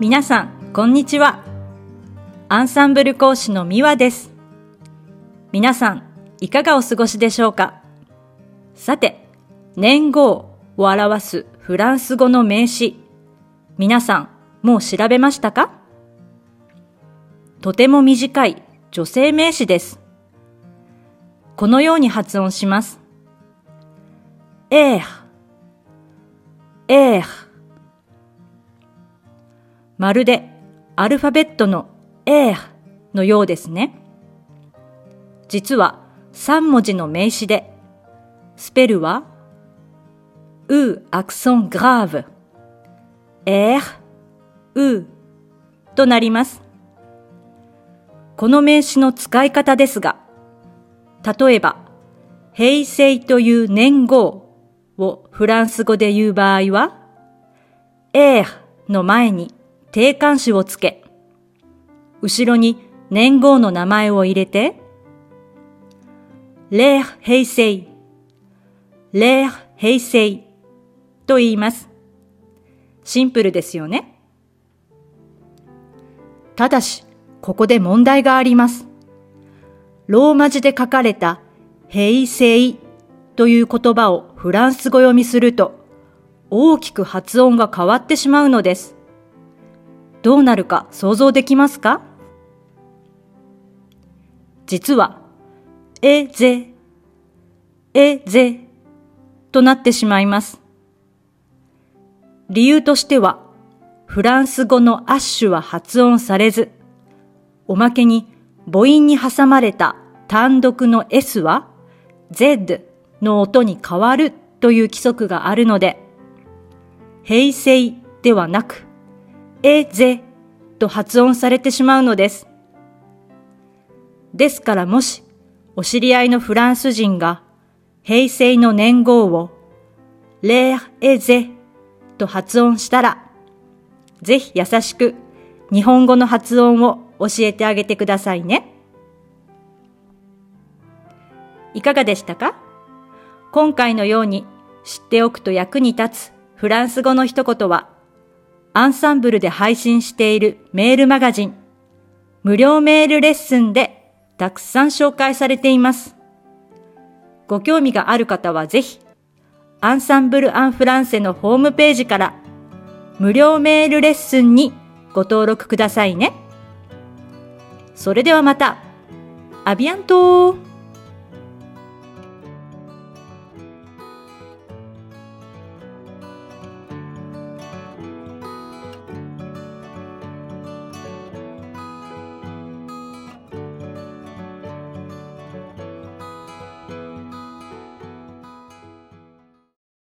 皆さん、こんにちは。アンサンブル講師のミワです。皆さん、いかがお過ごしでしょうか？さて、年号を表すフランス語の名詞、皆さん、もう調べましたか？とても短い女性名詞です。このように発音します。えー、えー。まるでアルファベットの A のようですね。実は3文字の名詞で、スペルは、うアクソングラーブ、えうとなります。この名詞の使い方ですが、例えば、平成という年号をフランス語で言う場合は、えの前に定冠詞をつけ、後ろに年号の名前を入れて、レー平成、レー平成と言います。シンプルですよね。ただし、ここで問題があります。ローマ字で書かれた平成という言葉をフランス語読みすると大きく発音が変わってしまうのです。どうなるか想像できますか？実は、えぜ、えぜとなってしまいます。理由としては、フランス語のアッシュは発音されず、おまけに母音に挟まれた単独の S は Z の音に変わるという規則があるので、平成ではなく、えぜと発音されてしまうのです。ですからもし、お知り合いのフランス人が平成の年号をレーエゼと発音したら、ぜひ優しく日本語の発音を教えてあげてくださいね。いかがでしたか？今回のように知っておくと役に立つフランス語の一言は、アンサンブルで配信しているメールマガジン、無料メールレッスンでたくさん紹介されています。ご興味がある方はぜひ、アンサンブル・アン・フランセのホームページから無料メールレッスンにご登録くださいね。それではまた。アビアントー